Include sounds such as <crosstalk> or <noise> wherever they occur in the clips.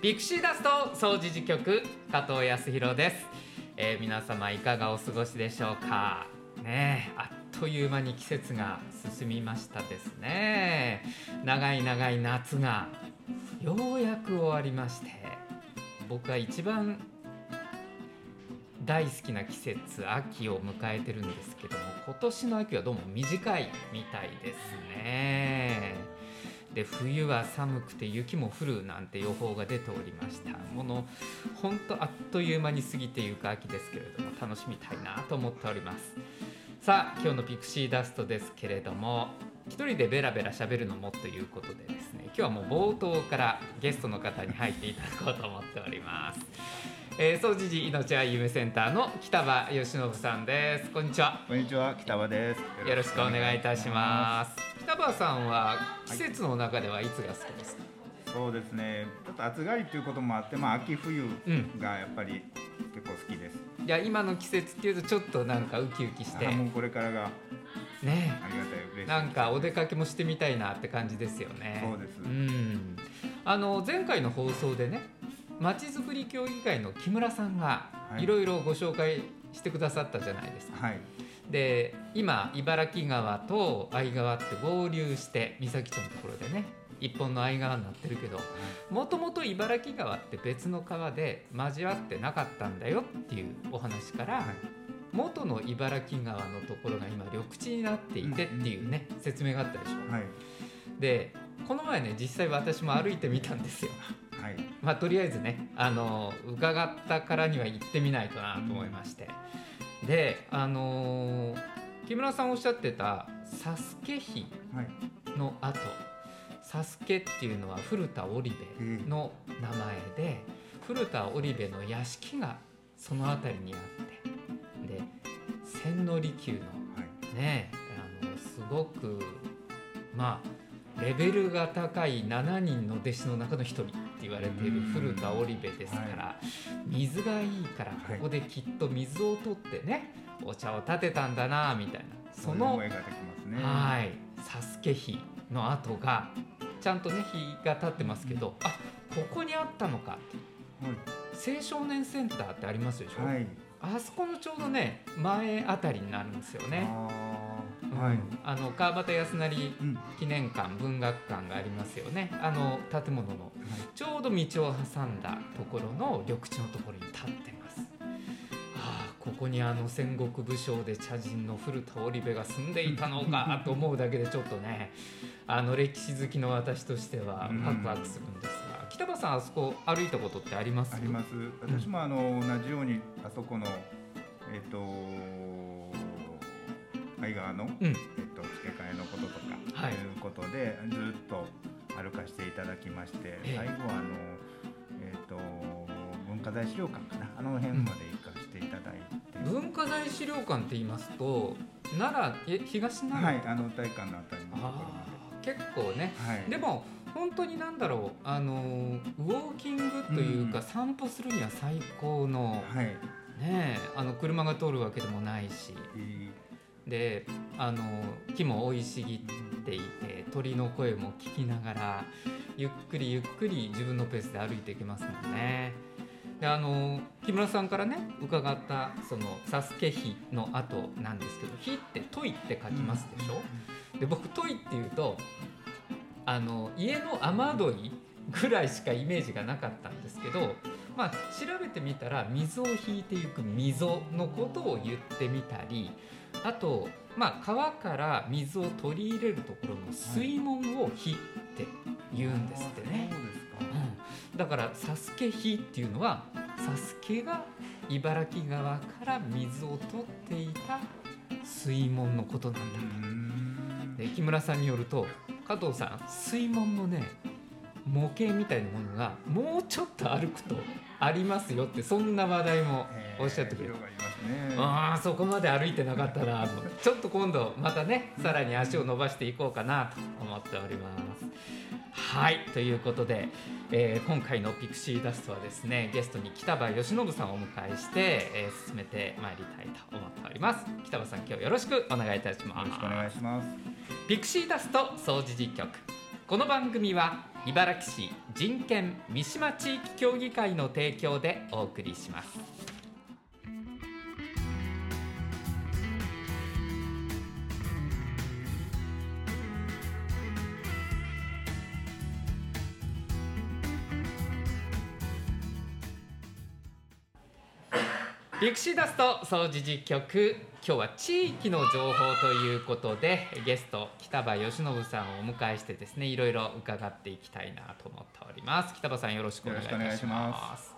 ピクシーダスト掃除時局加藤康弘です、えー、皆様いかがお過ごしでしょうか？ねあっという間に季節が進みましたですね。長い長い夏がようやく終わりまして僕は一番大好きな季節秋を迎えてるんですけども今年の秋はどうも短いみたいですね。で冬は寒くて雪も降るなんて予報が出ておりました。もの本当あっという間に過ぎていく秋ですけれども楽しみたいなと思っております。さあ今日のピクシーダストですけれども一人でベラベラ喋るのもということでですね今日はもう冒頭からゲストの方に入っていただこうと思っております。えー、総持寺命愛夢センターの北場義信さんです。こんにちは。こんにちは。北場です。よろしくお願いいたします。北場さんは季節の中ではいつが好きですか、はい、そうですね。ちょっと暑がりということもあってまあ秋冬がやっぱり結構好きです、うん、いや今の季節っていうとちょっとなんかウキウキして。もうこれからがね。ありがたい嬉しい。なんかお出かけもしてみたいなって感じですよね。そうです。うん。あの前回の放送でねまちづくり協議会の木村さんがいろいろご紹介してくださったじゃないですか。はい、で今茨城川と相川って合流して三崎町のところでね一本の相川になってるけどもともと茨城川って別の川で交わってなかったんだよっていうお話から、はい、元の茨城川のところが今緑地になっていてっていうね、うん、説明があったでしょ。はい、でこの前ね実際私も歩いてみたんですよ。はい、まあとりあえずねあの伺ったからには行ってみないとなと思いまして、うん、であの木村さんおっしゃってた「サスケ碑」の後、はい、サスケっていうのは古田織部の名前で、古田織部の屋敷がその辺りにあって。で千利休のね、あのすごくまあレベルが高い7人の弟子の中の1人って言われている古田織部ですから、水がいいからここできっと水を取ってね、お茶を立てたんだなみたいな。そのはい。サスケ碑の跡がちゃんとね碑が立ってますけど、あここにあったのか、青少年センターってありますでしょ、はい、あそこのちょうどね前あたりになるんですよね。はい、あの川端康成記念館、文学館がありますよね。あの建物の、ちょうど道を挟んだところの緑地のところに立ってます。ああここにあの戦国武将で茶人の古田織部が住んでいたのかと思うだけでちょっとねあの歴史好きの私としてはワクワクするんですが、北場さんあそこ歩いたことってあります？あります。私もあの、同じようにあそこのえっ、ー、と海側の、うん、えっと、付け替えのこととか、はい、いうことでずっと歩かせていただきまして、えー、最後はあの、えっと、文化財資料館かな。あの辺まで行かせていただいて、うん、文化財資料館って言いますと奈良え東奈良はいあの体育館のあたりのところまで。結構ね、はい、でも本当になんだろうあのウォーキングというか、うん、散歩するには最高の、はい、ねあの車が通るわけでもないし、であの木も生い茂っていて鳥の声も聞きながらゆっくりゆっくり自分のペースで歩いていけますもんね。であの木村さんからね伺ったその「サスケ碑」の後なんですけど「碑」って「問い」って書きますでしょ？で僕「問い」っていうとあの家の雨どいぐらいしかイメージがなかったんですけど、まあ、調べてみたら水を引いていく溝のことを言ってみたりあと、まあ、川から水を取り入れるところの水門を火って言うんですってね。うん、だから「サスケ火」っていうのはサスケが茨城側から水を取っていた水門のことなんだと。で木村さんによると加藤さん水門のね模型みたいなものがもうちょっと歩くとありますよってそんな話題もおっしゃってくれる。ああそこまで歩いてなかったなと。ちょっと今度またねさらに足を伸ばしていこうかなと思っております。はいということで、えー、今回のピクシーダストはですねゲストに北場義信さんをお迎えして、えー、進めてまいりたいと思っております。北場さん今日よろしくお願いいたします。よろしくお願いします。ピクシーダスト掃除実局この番組は茨城市人権三島地域協議会の提供でお送りします。ビクシーダスト掃除実局今日は地域の情報ということでゲスト北場義信さんをお迎えしてですねいろいろ伺っていきたいなと思っております。北場さんよろしくお願いいたします。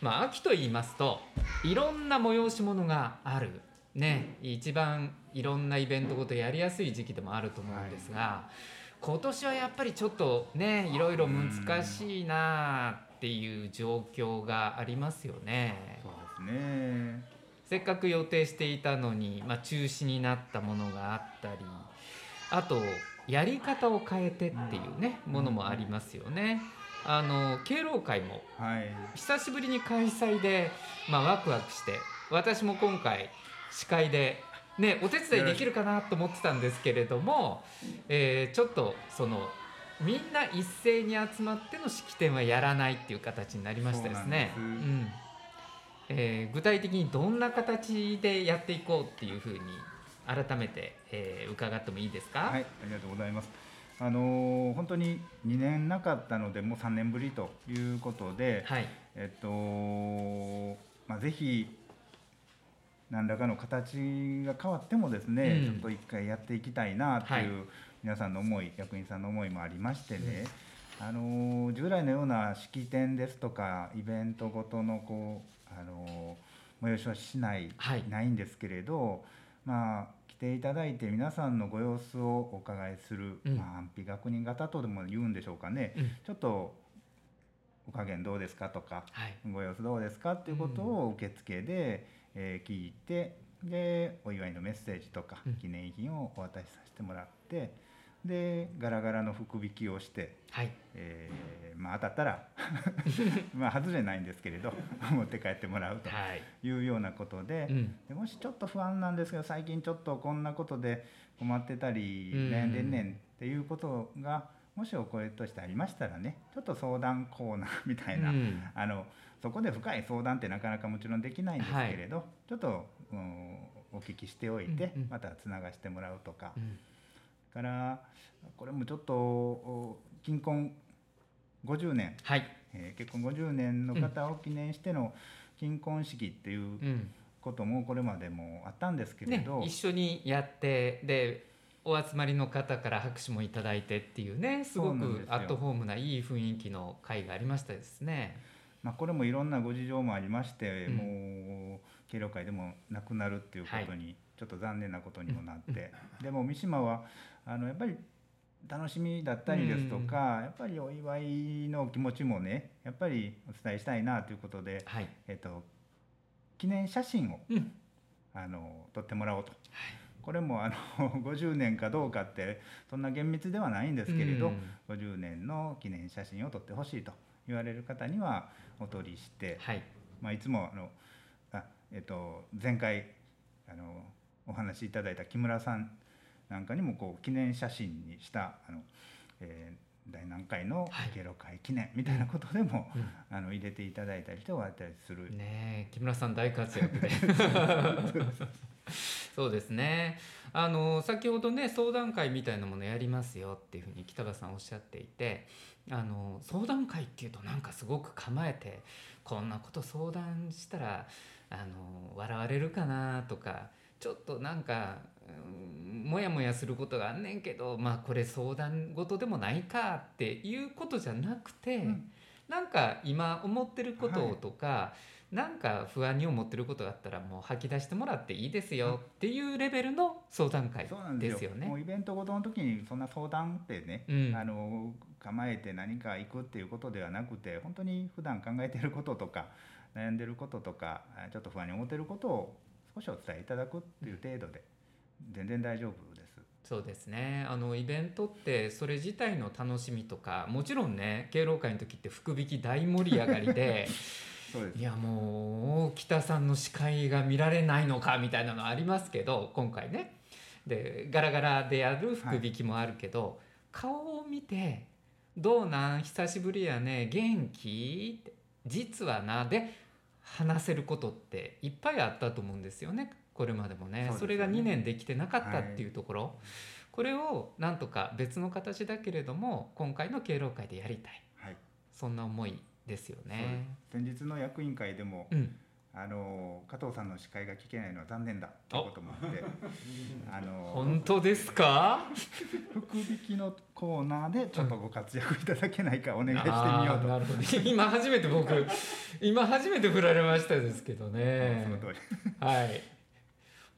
まあ秋と言いますといろんな催し物がある。ね一番いろんなイベントごとやりやすい時期でもあると思うんですが、はい、今年はやっぱりちょっとねいろいろ難しいなっていう状況がありますよね。ね。せっかく予定していたのに、まあ、中止になったものがあったりあとやり方を変えてっていうね、ものもありますよね。あの敬老会も久しぶりに開催で、まあ、ワクワクして私も今回司会で、ね、お手伝いできるかなと思ってたんですけれども、えー、ちょっとそのみんな一斉に集まっての式典はやらないっていう形になりましたですね。うんえー、具体的にどんな形でやっていこうっていうふうに改めて、えー、伺ってもいいですか？はい、ありがとうございます。あのー、本当に2年なかったのでもう3年ぶりということで、はい、えっとまあ、ぜひ何らかの形が変わってもですね、うん、ちょっと一回やっていきたいなという皆さんの思い、はい、役員さんの思いもありましてね、うん、あの従来のような式典ですとかイベントごとのこうあの催しはしない、はい、ないんですけれどまあ来ていただいて皆さんのご様子をお伺いする、うん、まあ、安否確認型とでも言うんでしょうかね、うん、ちょっとお加減どうですかとか、はい、ご様子どうですかっていうことを受付で、うん、えー、聞いてでお祝いのメッセージとか記念品をお渡しさせてもらって。でガラガラの福引きをして、はい。えーまあ、当たったら <laughs> まあ外れないんですけれど <laughs> 持って帰ってもらうとい。うようなことではいでもしちょっと不安なんですけど最近ちょっとこんなことで困ってたり悩んでんねんっていうことがもしお声としてありましたらねちょっと相談コーナー <laughs> みたいな、うん、あのそこで深い相談ってなかなかもちろんできないんですけれど、はい、ちょっと、うん、お聞きしておいて、またつながしてもらうとか。うんからこれもちょっと金婚50年、はい。えー、結婚50年の方を記念しての金婚式っていうこともこれまでもあったんですけれど、ね、一緒にやってでお集まりの方から拍手もいただいてっていうねすごくアットホームないい雰囲気の会がありましたですね。まあ、これもいろんなご事情もありまして、うん、もう敬老会でもなくなるっていうことに、ちょっと残念なことにもなって、でも三島はあのやっぱり楽しみだったりですとか、やっぱりお祝いの気持ちもねやっぱりお伝えしたいなということで、はい、えっと、記念写真を、うん、あの撮ってもらおうと。はい。これもあの <laughs> 50年かどうかってそんな厳密ではないんですけれど、うん、50年の記念写真を撮ってほしいと言われる方にはお取りして、はい。まあ、いつもあのあ、えっと、前回あのお話しいただいた木村さんなんかにもこう記念写真にしたあの、えー、第何回の敬老会記念みたいなことでも、うん、あの入れていただいたりとかったりする。ね木村さん大活躍で。<laughs> そうですね。あの先ほどね相談会みたいなものやりますよっていうふうに北川さんおっしゃっていてあの相談会っていうとなんかすごく構えてこんなこと相談したらあの笑われるかなとかちょっとなんか、うん、もやもやすることがあんねんけどまあこれ相談事でもないかっていうことじゃなくて、うん、なんか今思ってることとか、はい、なんか不安に思ってることがあったらもう吐き出してもらっていいですよっていうレベルの相談会ですよね。もうイベントごとの時にそんな相談ってね、うん、あの構えて何か行くっていうことではなくて本当に普段考えてることとか悩んでることとかちょっと不安に思ってることを少しお伝えいただくっていう程度で全然大丈夫です。そうですね。あのイベントってそれ自体の楽しみとかもちろんね敬老会の時って福引き大盛り上がりで <laughs> いやもう北さんの司会が見られないのかみたいなのありますけど今回ね。でガラガラでやる福引きもあるけど、はい顔を見て「どうなん？久しぶりやね。元気?」って「実はな」で話せることっていっぱいあったと思うんですよねこれまでもね、ね、それが2年できてなかったっていうところ、はい、これをなんとか別の形だけれども今回の敬老会でやりたい、はい、そんな思いですよね。先日の役員会でも、うんあの加藤さんの司会が聞けないのは残念だということもあってあの本当ですか？<laughs> 福引きのコーナーでちょっとご活躍いただけないかお願いしてみようと、なるほど。今初めて僕今初めて振られましたですけどね。その通り。はい。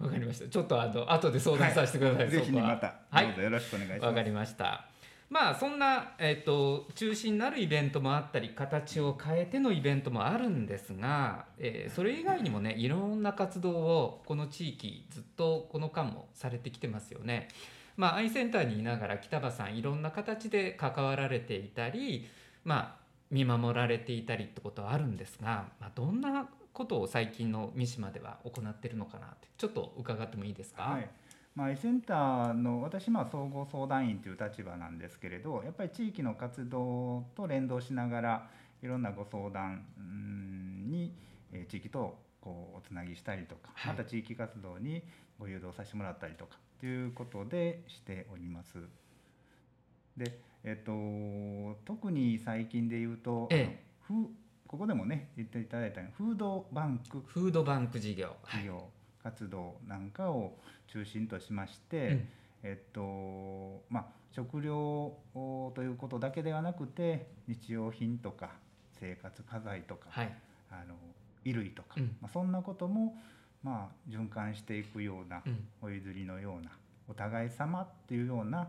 わかりました。ちょっとあの後で相談させてください、はい、ぜひまた、はい、どうぞよろしくお願いします。わかりましたまあそんな、えーと、中心になるイベントもあったり形を変えてのイベントもあるんですが、えー、それ以外にもねいろんな活動をこの地域ずっとこの間もされてきてますよね。まあ、アイセンターにいながら北場さんいろんな形で関わられていたり、まあ、見守られていたりってことはあるんですが、まあ、どんなことを最近の三島では行ってるのかなってちょっと伺ってもいいですか、はいまあ、イセンターの私まあ総合相談員という立場なんですけれどやっぱり地域の活動と連動しながらいろんなご相談に地域とこうおつなぎしたりとか、また地域活動にご誘導させてもらったりとかということでしております。で、えっと、特に最近で言うと、ええ、ここでもね言っていただいたようにフードバンク。フードバンク事業。事業活動なんかを中心としまして、うん、えっとまあ、食料ということだけではなくて日用品とか生活家財とか、はい、あの衣類とか、うん、まあ、そんなことも、まあ、循環していくような、うん、お譲りのようなお互い様っていうような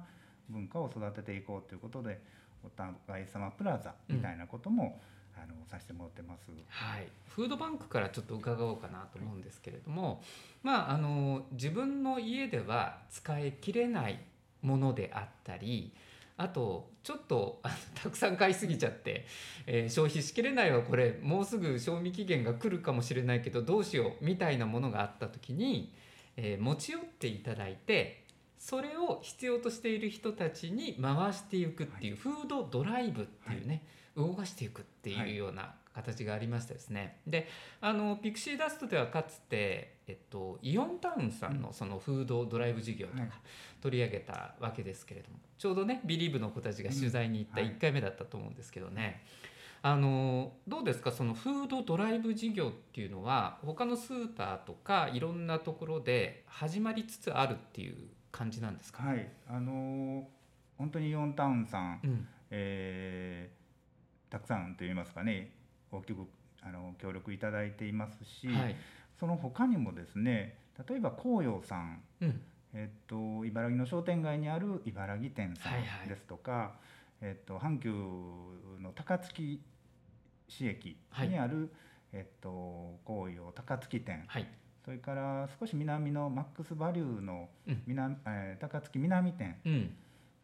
文化を育てていこうということでお互い様プラザみたいなことも、うんあのさせてもらってます。はい、フードバンクからちょっと伺おうかなと思うんですけれども、まああの自分の家では使い切れないものであったり。あとちょっとあのたくさん買いすぎちゃって、えー、消費しきれないわこれもうすぐ賞味期限が来るかもしれないけどどうしようみたいなものがあった時に、えー、持ち寄っていただいてそれを必要としている人たちに回していくっていう、フードドライブっていうね、はい動かしていくっていうような形がありましたですね。であのピクシーダストではかつて、えっと、イオンタウンさんのそのフードドライブ事業とか取り上げたわけですけれども、ちょうどねビリーブの子たちが取材に行った1回目だったと思うんですけどね。あのどうですかそのフードドライブ事業っていうのは他のスーパーとかいろんなところで始まりつつあるっていう感じなんですか、はい。あの本当にイオンタウンさん、うん、えーたくさんといいますかね大きくあの協力いただいていますし、はい、その他にもですね例えば紅葉さん、うん、えっと、茨城の商店街にある茨城店さんですとか、はいはい、えっと、阪急の高槻市駅にある、はい、えっと、紅葉高槻店、はい、それから少し南のマックスバリューの南、うん、えー、高槻南店、うん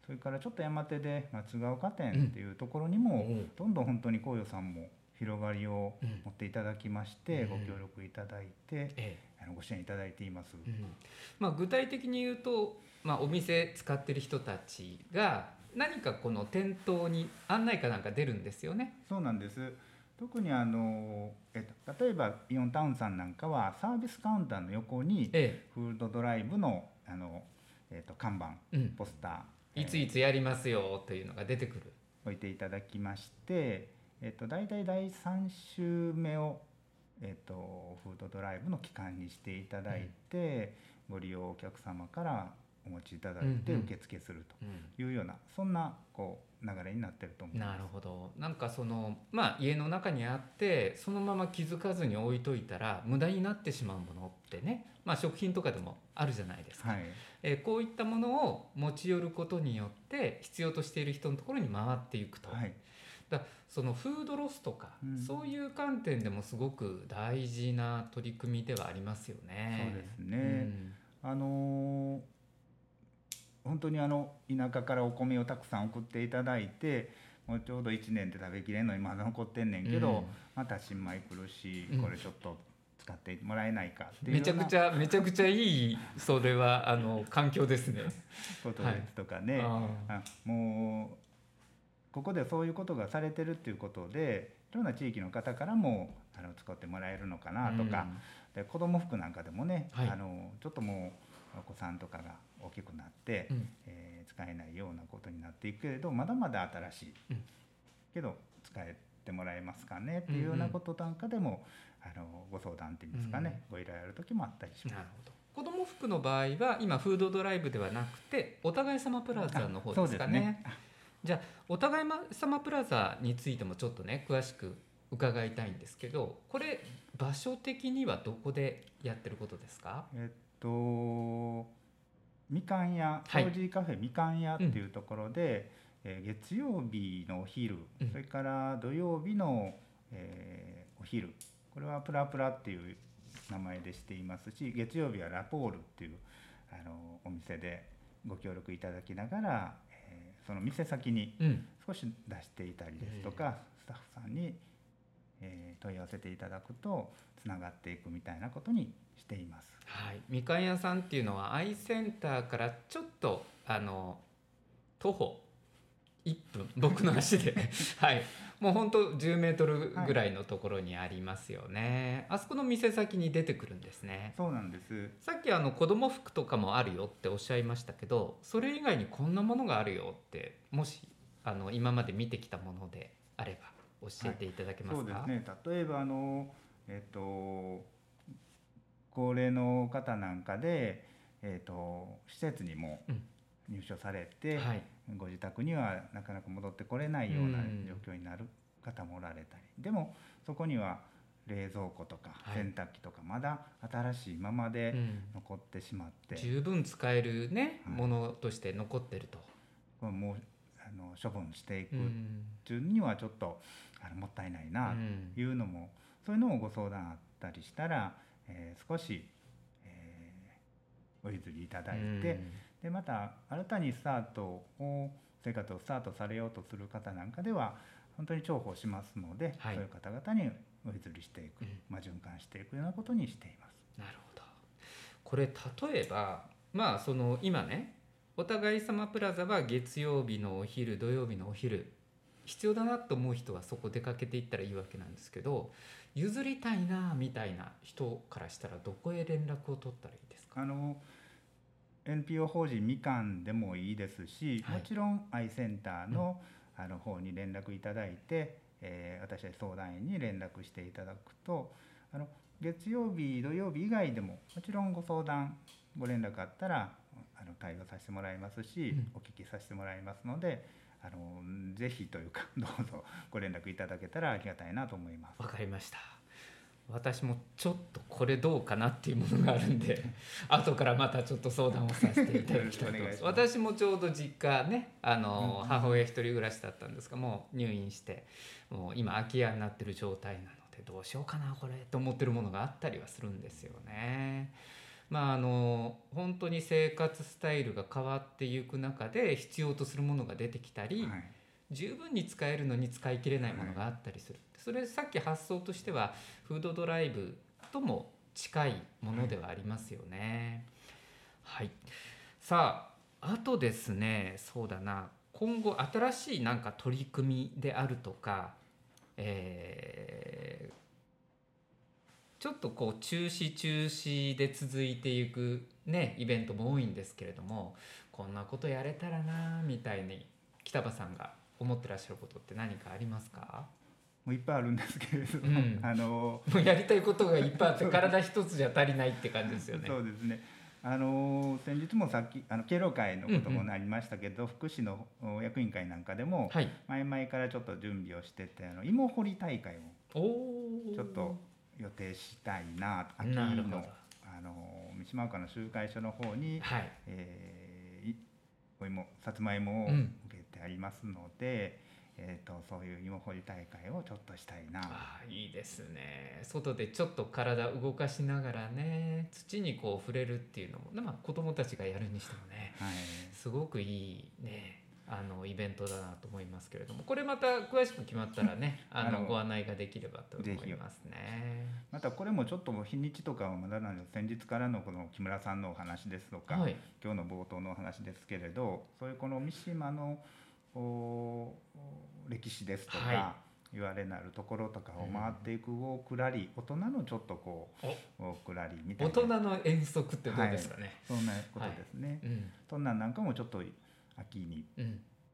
それからちょっと山手で松ヶ丘店っていうところにも、どんどん本当に紅葉さんも広がりを持っていただきまして、ご協力いただいて、あのご支援いただいています。うん、まあ、具体的に言うと、まあ、お店使ってる人たちが何かこの店頭に案内かなんか出るんですよね。そうなんです。特にあの、えっと、例えばイオンタウンさんなんかはサービスカウンターの横にフードドライブのあの、えっと、看板、ポスターいついつやりますよというのが出てくる。置いていただきまして、えっと、大体第3週目を、えっと、フードドライブの期間にしていただいて、うん、ご利用お客様からお持ちいただいて受付するというような、うんうん、そんなこう流れになってると思います。なるほどなんかその、まあ、家の中にあってそのまま気づかずに置いといたら無駄になってしまうものってね、まあ、食品とかでもあるじゃないですか。はいえこういったものを持ち寄ることによって必要としている人のところに回っていくと。はいだそのフードロスとか、うん、そういう観点でもすごく大事な取り組みではありますよね。そうですね、うん、あの本当にあの田舎からお米をたくさん送っていただいてもうちょうど1年で食べきれんのにまだ残ってんねんけど、うん、また新米来るしこれちょっと使ってもらえないかっていうめちゃくちゃめちゃくちゃいいそれはあの環境ですね。ことですとかね、はい、あもうここでそういうことがされてるっていうことでいろんな地域の方からもあの使ってもらえるのかなとか、うん、で子供服なんかでもね、はい、あのちょっともうお子さんとかが大きくなって、うん、えー、使えないようなことになっていくけれどまだまだ新しい、うん、けど使えてもらえますかね？っていうようなことなんかでも、あのご相談っていうんですかね、ご依頼ある時もあったりします。なるほど。子ども服の場合は今フードドライブではなくてお互い様プラザの方ですかね。ね。じゃあお互い様プラザについてもちょっとね詳しく伺いたいんですけどこれ場所的にはどこでやってることですか？えっとみかん屋掃除カフェみかん屋っていうところで、うん、えー、月曜日のお昼、うん、それから土曜日の、えー、お昼。これはプラプラっていう名前でしていますし月曜日はラポールっていうあのお店でご協力いただきながら、えー、その店先に少し出していたりですとか、うん、スタッフさんに、えー、問い合わせていただくとつながっていくみたいなことにしています。はい、みかん屋さんっていうのはアイセンターからちょっとあの徒歩1分。<laughs> 僕の足で。<laughs> はい。もうほんと10メートルぐらいのところにありますよね、はい、あそこの店先に出てくるんですね。そうなんです。さっきあの子供服とかもあるよっておっしゃいましたけどそれ以外にこんなものがあるよってもしあの今まで見てきたものであれば教えていただけますか、はい、そうですね。例えばあのえっ、と高齢の方なんかでえっ、と施設にも入所されて、うんはい。ご自宅にはなかなか戻ってこれないような状況になる方もおられたり、でもそこには冷蔵庫とか洗濯機とかまだ新しいままで残ってしまって、うん、十分使えるね、はい、ものとして残ってると。これもうあの処分していくっていうにはちょっとあのもったいないなというのも、うん、そういうのもご相談あったりしたら、えー、少し、えー、お譲りいただいて、うん。でまた新たにスタートを生活をスタートされようとする方なんかでは本当に重宝しますので、はい、そういう方々にお譲りしていく、うん、まあ、循環していくようなことにしています。なるほど。これ例えばまあその今ねお互い様プラザは月曜日のお昼土曜日のお昼必要だなと思う人はそこ出かけていったらいいわけなんですけど譲りたいなみたいな人からしたらどこへ連絡を取ったらいいですか？あの NPO 法人みかんでもいいですし、はい、もちろんアイセンターの,、あの方に連絡いただいて、えー、私たち相談員に連絡していただくとあの月曜日土曜日以外でももちろんご相談ご連絡あったらあの対応させてもらいますし、うん、お聞きさせてもらいますのであのぜひというか <laughs> どうぞご連絡いただけたらありがたいなと思います。わかりました私もちょっとこれどうかなっていうものがあるんで <laughs> 後からまたちょっと相談をさせていただきたいと思います私もちょうど実家ねあの、母親一人暮らしだったんですがもう入院してもう今空き家になってる状態なのでどうしようかなこれと思ってるものがあったりはするんですよね。まああの本当に生活スタイルが変わっていく中で必要とするものが出てきたり、はい。十分に使えるのに使い切れないものがあったりする、それさっき発想としてはフードドライブとも近いものではありますよね。はい、さああとですねそうだな。今後新しいなんか取り組みであるとか、えー、ちょっとこう中止中止で続いていくねイベントも多いんですけれどもこんなことやれたらなみたいに北場さんが思ってらっしゃることって何かありますか？もういっぱいあるんですけれども、うん、あのもうやりたいことがいっぱいあって体一つじゃ足りないって感じですよね。そうですね。あの先日もさっきあの敬老会のこともなりましたけど、うんうん、福祉の役員会なんかでも、はい、前々からちょっと準備をしててあの芋掘り大会をちょっと予定したいな秋のあの三島岡の集会所の方に、はい、えー、お芋さつまいもを受けてありますので。えーと、そういう芋掘り大会をちょっとしたいな。あいいですね。外でちょっと体動かしながらね土にこう触れるっていうのも、まあ、子供たちがやるにしてもね、はい、すごくいいねあのイベントだなと思いますけれどもこれまた詳しく決まったらね <laughs> あのご案内ができればと思いますね。またこれもちょっと日にちとかはまだなんで先日からのこの木村さんのお話ですとか、はい、今日の冒頭のお話ですけれどそういうこの三島の歴史ですとか、はい。言われなるところとかを回っていくウォークラリー、大人のちょっとこうウォークラリーみたいな。大人の遠足ってどうですかね、はい、そんなことですね、はい。うん、そんなんなんかもちょっと秋に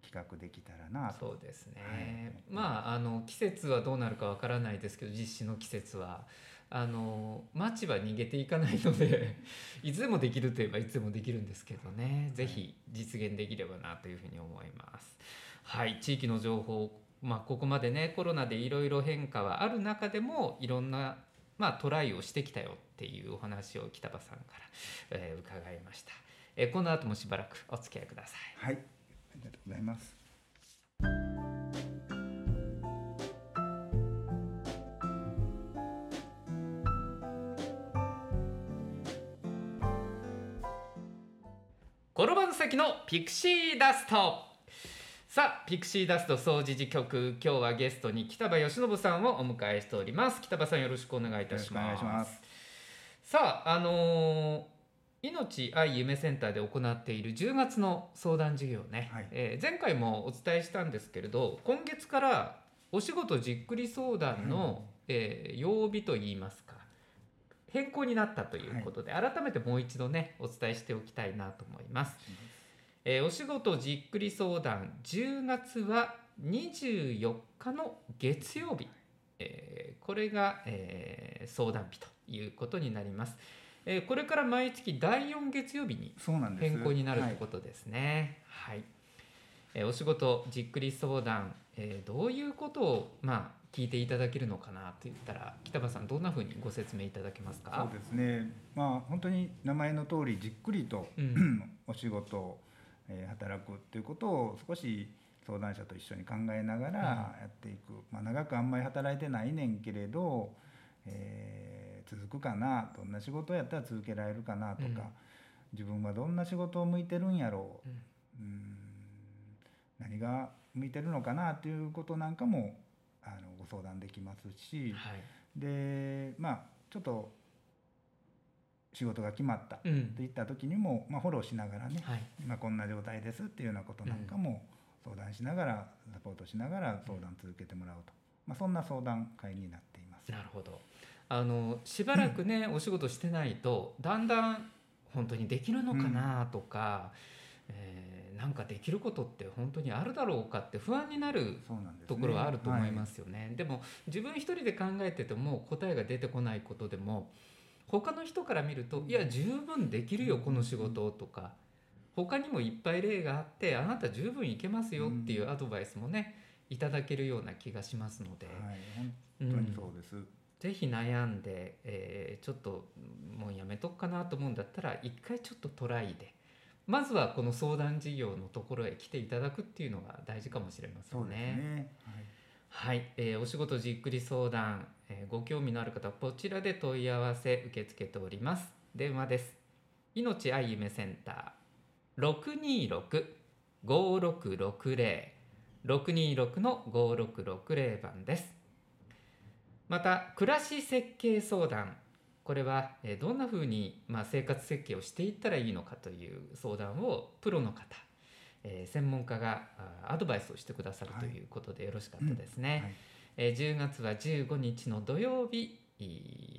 企画できたらなと、そうですね、はい、まああの季節はどうなるかわからないですけど実施の季節は。あの街は逃げていかないので <laughs> いつでもできるといえばいつでもできるんですけどね、是非実現できればなというふうに思います。はい。地域の情報まあ、ここまでねコロナでいろいろ変化はある中でもいろんな、まあ、トライをしてきたよっていうお話を北場さんから、えー、伺いました、えー、この後もしばらくお付き合いください。はい。ありがとうございます。転ばぬ先のピクシーダスト。さあピクシーダスト総持事局今日はゲストに北場義信さんをお迎えしております。北場さんよろしくお願いいたします。さああのー、命愛夢センターで行っている10月の相談事業ね、はい、えー、前回もお伝えしたんですけれど今月からお仕事じっくり相談の、うん、えー、曜日といいますか変更になったということで、はい、改めてもう一度ねお伝えしておきたいなと思います。うんえー、お仕事じっくり相談10月は24日の月曜日、えー、これが、えー、相談日ということになります。えー、これから毎月第4月曜日に変更になるということですね。はい、はい、えー、お仕事じっくり相談、えー、どういうことをまあ聞いていただけるのかなと言ったら北場さんどんなふうにご説明いただけますか？そうですね。まあ本当に名前の通りじっくりと、うん、<clears throat> お仕事をえ働くっていうことを少し相談者と一緒に考えながらやっていく、まあ、長くあんまり働いてないねんけれど、えー、続くかなどんな仕事やったら続けられるかなとか、うん、自分はどんな仕事を向いてるんやろう、うん、うん。何が向いてるのかなっていうことなんかもあのご相談できますし、はい、でまあちょっと仕事が決まったといった時にも、まあ、フォローしながらね、はい、今こんな状態ですっていうようなことなんかも相談しながらサポートしながら相談続けてもらうと、まあ、そんな相談会になっています。なるほどあのしばらくね、お仕事してないとだんだん本当にできるのかなとか、うん、えー、なんかできることって本当にあるだろうかって不安になるところはあると思いますよね。でねはい、でも自分一人で考えてても答えが出てこないことでも他の人から見ると「いや十分できるよこの仕事」とか。他にもいっぱい例があってあなた十分いけますよっていうアドバイスもねいただけるような気がしますので、はい、本当にそうです、うん、ぜひ悩んで、えー、ちょっともうやめとくかなと思うんだったら一回ちょっとトライで。まずはこの相談事業のところへ来ていただくっていうのが大事かもしれませんね。ね。はい、はい、えー、お仕事じっくり相談えー、ご興味のある方はこちらで問い合わせ受け付けております。電話です。命愛夢センター。626-5660 626の5660番ですまた暮らし設計相談。これはどんなふうにま生活設計をしていったらいいのかという相談をプロの方、え専門家がアドバイスをしてくださるということでよろしかったですね。はいうんはい。え10月は15日の土曜日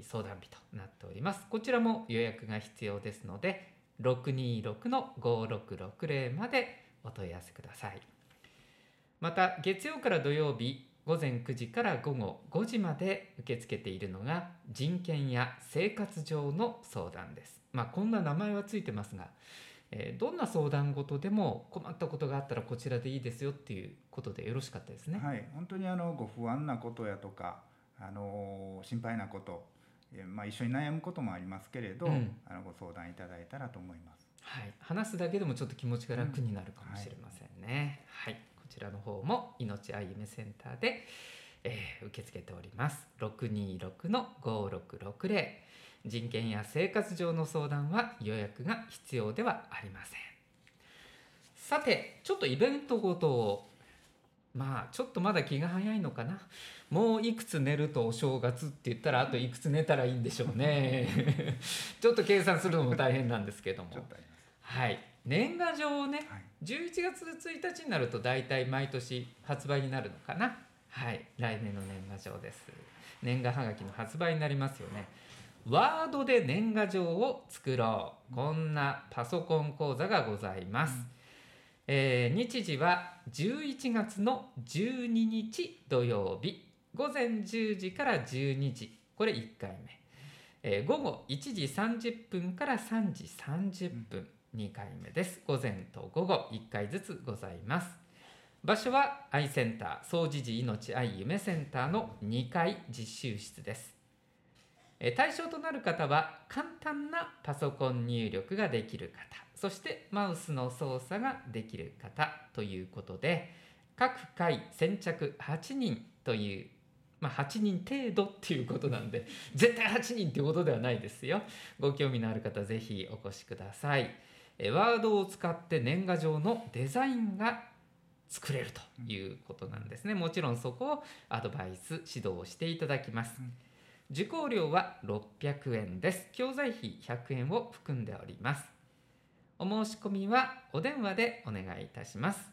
相談日となっております。こちらも予約が必要ですので626の5660までお問い合わせください。また月曜から土曜日午前9時から午後5時まで受け付けているのが人権や生活上の相談ですまあこんな名前はついてますがえー、どんな相談事でも困ったことがあったらこちらでいいですよっていうことでよろしかったですね。はい、本当にあのご不安なことやとか、あの心配なこと、えー、まあ一緒に悩むこともありますけれど、うん、あのご相談いただいたらと思います。はい、話すだけでもちょっと気持ちが楽になるかもしれませんね。うん、はい、ちらの方も命あゆめセンターで、えー、受け付けております。六二六の五六六零。人権や生活上の相談は予約が必要ではありません。さてちょっとイベントごとをまあちょっとまだ気が早いのかな。もういくつ寝るとお正月って言ったらあといくつ寝たらいいんでしょうね。<laughs> ちょっと計算するのも大変なんですけども。はい年賀状をね、はい、11月1日になると大体毎年発売になるのかな。はい。来年の年賀状です。年賀はがきの発売になりますよね。ワードで年賀状を作ろう。こんなパソコン講座がございます、うん。えー、日時は11月の12日土曜日。午前10時から12時。これ1回目、えー、午後1時30分から3時30分2回目です。午前と午後1回ずつございます。場所は愛センター総持寺命愛夢センターの2階実習室です。対象となる方は簡単なパソコン入力ができる方そしてマウスの操作ができる方ということで各回先着8人というまあ、8人程度っていうことなんで <laughs> 絶対8人っていうことではないですよ。ご興味のある方ぜひお越しください。ワードを使って年賀状のデザインが作れるということなんですね。もちろんそこをアドバイス指導していただきます。受講料は600円です。教材費100円を含んでおります。お申し込みはお電話でお願いいたします。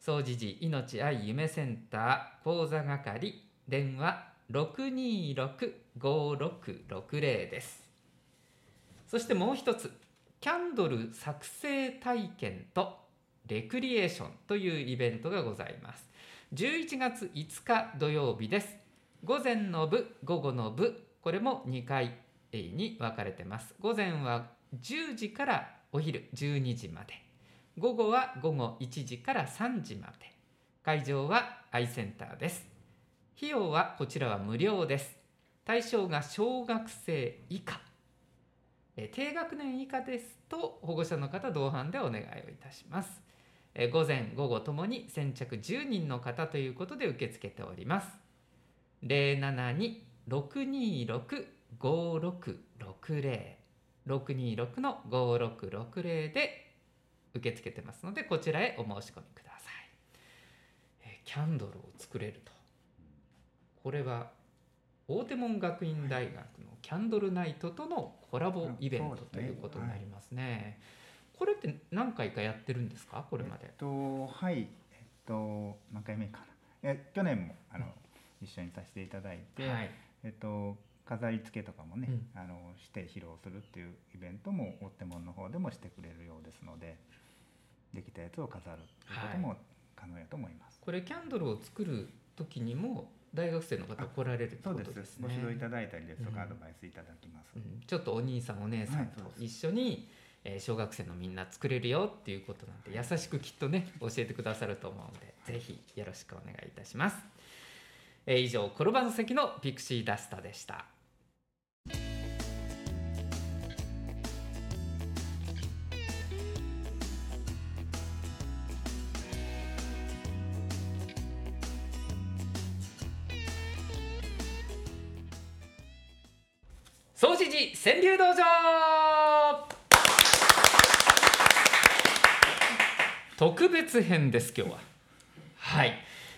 総持寺命愛夢センター講座係電話626-5660です。そしてもう一つ、キャンドル作成体験とレクリエーションというイベントがございます。11月5日土曜日です。午前の部、午後の部、これも2回に分かれてます。午前は10時からお昼12時まで午後は午後1時から3時まで会場はアイセンターです費用はこちらは無料です対象が小学生以下え低学年以下ですと保護者の方同伴でお願いをいたします。え午前午後ともに先着10人の方ということで受け付けております。072-626-5660 626の5660で受け付けてますのでこちらへお申し込みください、え、キャンドルを作れると。これは大手門学院大学のキャンドルナイトとのコラボイベントということになりますね、はい、これって何回かやってるんですか？これまで、えっと、はい。えっと何回目かな？え去年もあの、一緒にさせていただいて、はい、えっと飾り付けとかもね、うん、あのして披露するっていうイベントも大手門の方でもしてくれるようですのでできたやつを飾るということも可能やと思います、はい、これキャンドルを作る時にも大学生の方来られるそうです。ねご指導いただいたりですとか、アドバイスいただきます、うん、ちょっとお兄さんお姉さんと一緒に、えー、小学生のみんな作れるよっていうことなんで優しくきっとね教えてくださると思うのでぜひよろしくお願いいたします、えー、以上転ばぬ席のピクシーダスタでした川柳道場特別編です今日は。はい。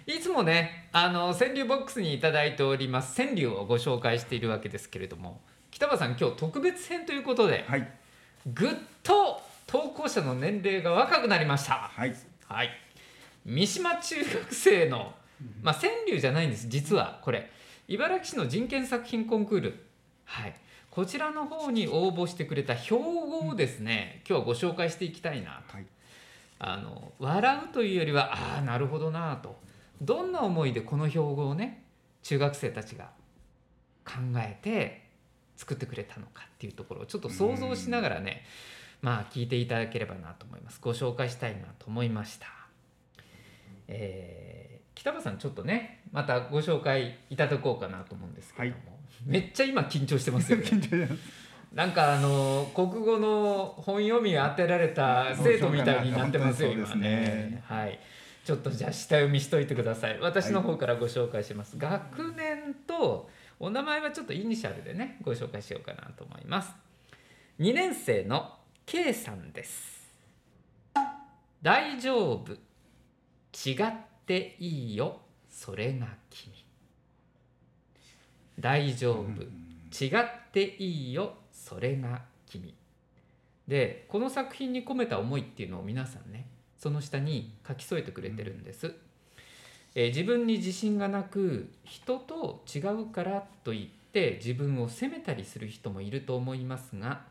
いつもねあの川柳ボックスに頂いております川柳をご紹介しているわけですけれども北場さん今日特別編ということで、はい、ぐっと投稿者の年齢が若くなりました。はい、はい、三島中学生のまあ川柳じゃないんです実はこれ。茨城市の人権作品コンクール。はいこちらの方に応募してくれた標語をですね、今日はご紹介していきたいなと、はい、あの笑うというよりはああなるほどなと。どんな思いでこの標語をね中学生たちが考えて作ってくれたのかっていうところをちょっと想像しながらねまあ聞いていただければなと思います。ご紹介したいなと思いました。えー、北場さんちょっとねまたご紹介いただこうかなと思うんですけども、はい <laughs> めっちゃ今緊張してますよね。<laughs> なんかあの国語の本読み当てられた生徒みたいになってますよ今ね。はい。ちょっとじゃあ下読みしといてください。私の方からご紹介します、はい、学年とお名前はちょっとイニシャルでねご紹介しようかなと思います。2年生の K さんです。大丈夫。違っていいよ。それが君大丈夫。違っていいよ。それが君。でこの作品に込めた思いっていうのを皆さんねその下に書き添えてくれてるんです、えー、自分に自信がなく人と違うからといって自分を責めたりする人もいると思いますが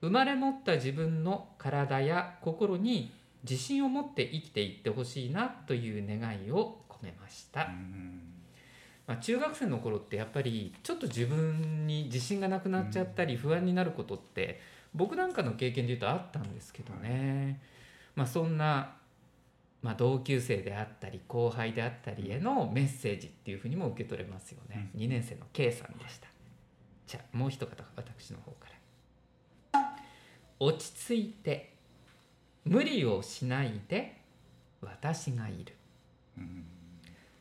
生まれ持った自分の体や心に自信を持って生きていってほしいなという願いを込めました。まあ、中学生の頃ってやっぱりちょっと自分に自信がなくなっちゃったり不安になることって僕なんかの経験でいうとあったんですけどね、まあ、そんな、まあ、同級生であったり後輩であったりへのメッセージっていうふうにも受け取れますよね、2年生の K さんでした。じゃあもう一方私の方から。落ち着いて無理をしないで私がいる、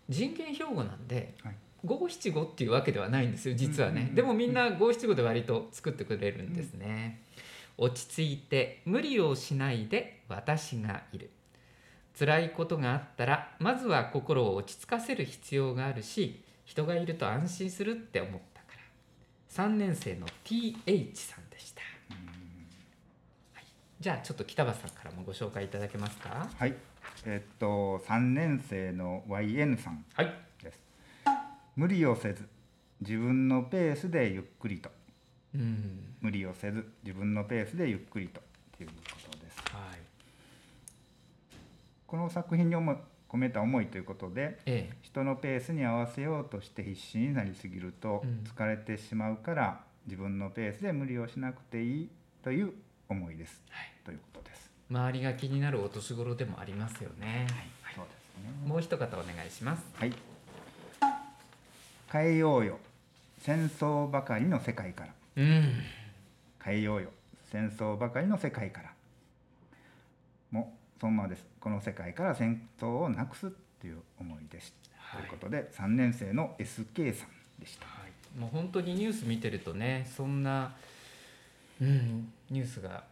人権標語なんで、五七五っていうわけではないんですよ実はね、でもみんな五七五で割と作ってくれるんですね、落ち着いて無理をしないで私がいる。辛いことがあったらまずは心を落ち着かせる必要があるし人がいると安心するって思ったから。3年生の TH さんでした、はい、じゃあちょっと北場さんからもご紹介いただけますか？はいえっと3年生の YN さんです、はい、無理をせず自分のペースでゆっくりと。うん、無理をせず自分のペースでゆっくりと。ということです、はい、この作品に込めた思いということで、ええ、人のペースに合わせようとして必死になりすぎると疲れてしまうから、うん、自分のペースで無理をしなくていいという思いです、はい、ということです周りが気になるお年頃でもありますよね、はい、そうですね。もう一方お願いします。はい。変えようよ。戦争ばかりの世界から。うん、変えようよ。戦争ばかりの世界から。もそのままです。この世界から戦争をなくすっていう思いです、はい、ということで3年生の SK さんでした、はい、もう本当にニュース見てるとねそんな、うん、ニュースが、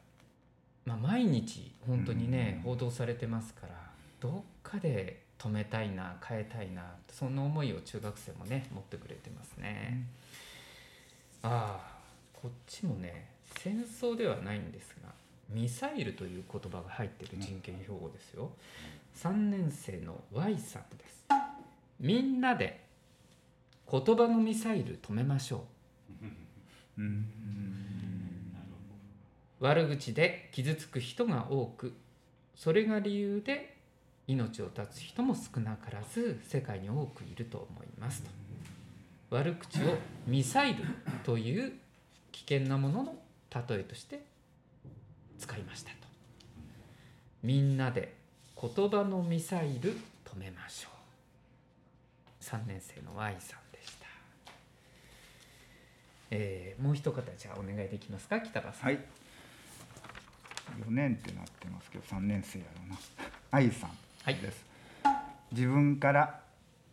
まあ、毎日本当にね、うん、報道されてますからどっかで止めたいな変えたいなそんな思いを中学生もね持ってくれてますね、うん、ああこっちもね戦争ではないんですがミサイルという言葉が入ってる人権標語ですよ、3年生の Y さんです。みんなで言葉のミサイル止めましょう悪口で傷つく人が多くそれが理由で命を絶つ人も少なからず世界に多くいると思いますと。悪口をミサイルという危険なものの例えとして使いましたと。みんなで言葉のミサイル止めましょう。3年生の Y さんでした、えー、もう一方じゃあお願いできますか？北場さん。はい。4年ってなってますけど3年生やろうな。<laughs> 愛さんです、はい、自分から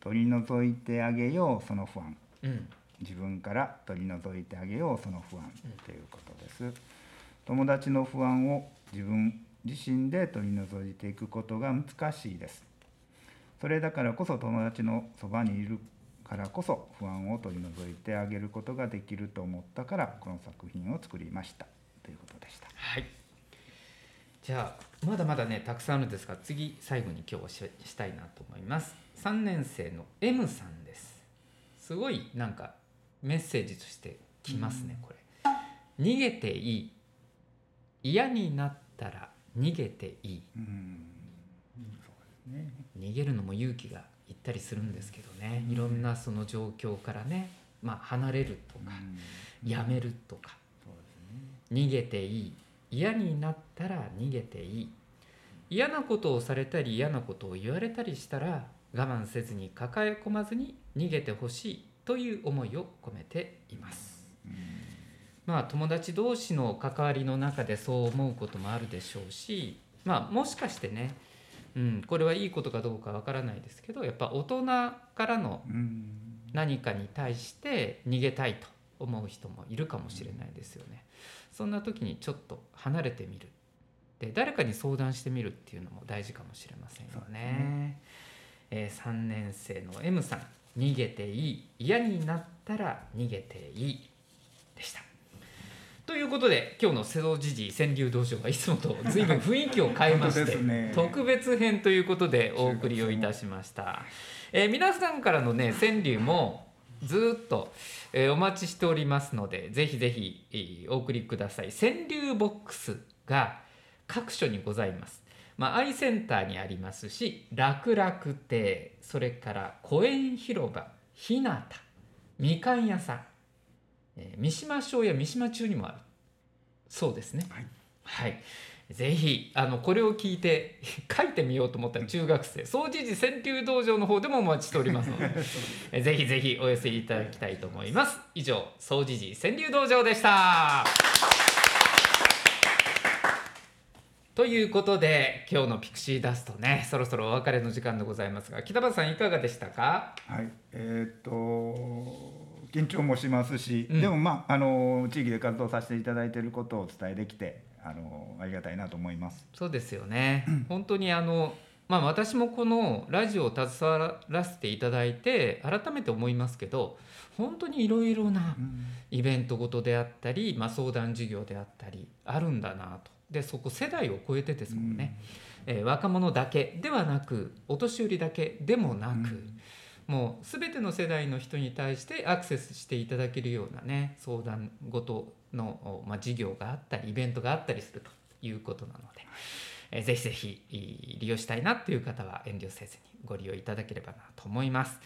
取り除いてあげようその不安、うん。自分から取り除いてあげようその不安ということです、友達の不安を自分自身で取り除いていくことが難しいです。それだからこそ友達のそばにいるからこそ不安を取り除いてあげることができると思ったからこの作品を作りました。ということでした。はいじゃあまだまだねたくさんあるんですが次最後に今日はしたいなと思います。3年生の M さんです。すごいなんかメッセージとしてきますね、これ。逃げていい嫌になったら逃げていい、ね、逃げるのも勇気がいったりするんですけどね、いろんなその状況からね、まあ、離れるとか、やめるとか、逃げていい嫌になったら逃げていい嫌なことをされたり嫌なことを言われたりしたら我慢せずに抱え込まずに逃げてほしいという思いを込めています。まあ友達同士の関わりの中でそう思うこともあるでしょうし、まあ、もしかしてね、うん、これはいいことかどうかわからないですけどやっぱ大人からの何かに対して逃げたいと思う人もいるかもしれないですよね。そんな時にちょっと離れてみる。っで誰かに相談してみるっていうのも大事かもしれませんよね。ね。えー、3年生の M さん「逃げていい？嫌になったら逃げていい」でした。ということで今日の瀬戸時事川柳道場はいつもと随分雰囲気を変えまして、ね、特別編ということでお送りをいたしました。えー、皆さんからのね川柳もずっと、えー、お待ちしておりますのでぜひぜひ、えー、お送りください。川柳ボックスが各所にございます。まあ、アイセンターにありますし楽楽亭それから公園広場日向みかん屋さん、えー、三島省や三島中にもあるそうですね。はい、はいぜひあのこれを聞いて <laughs> 書いてみようと思ったら中学生総持寺川柳道場の方でもお待ちしておりますので <laughs> ぜひぜひお寄せいただきたいと思います。以上総持寺川柳道場でした。ということで今日のピクシーダストねそろそろお別れの時間でございますが北畑さんいかがでしたか？はいえー、っと緊張もしますし、うん、でもまああの地域で活動させていただいていることをお伝えできてあのありがたいなと思います。そうですよね。本当にあのまあ私もこのラジオを携わらせていただいて改めて思いますけど本当にいろいろなイベントごとであったり、まあ、相談事業であったりあるんだなと。でそこ世代を超えてですもんね、うん、えー、若者だけではなくお年寄りだけでもなく、うん、もう全ての世代の人に対してアクセスしていただけるようなね相談事の、まあ、事業があったりイベントがあったりするということなので、えー、ぜひぜひ利用したいなという方は遠慮せずにご利用いただければなと思います。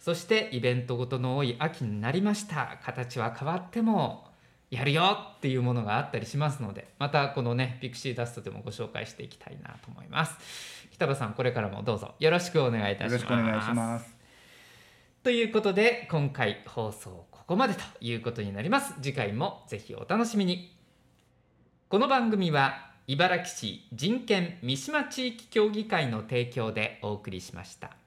そしてイベントごとの多い秋になりました。形は変わってもやるよっていうものがあったりしますのでまたこのねピクシーダストでもご紹介していきたいなと思います。北場さんこれからもどうぞよろしくお願いいたします。よろしくお願いします。ということで今回放送ここまでということになります次回もぜひお楽しみにこの番組は茨城市人権三島地域協議会の提供でお送りしました。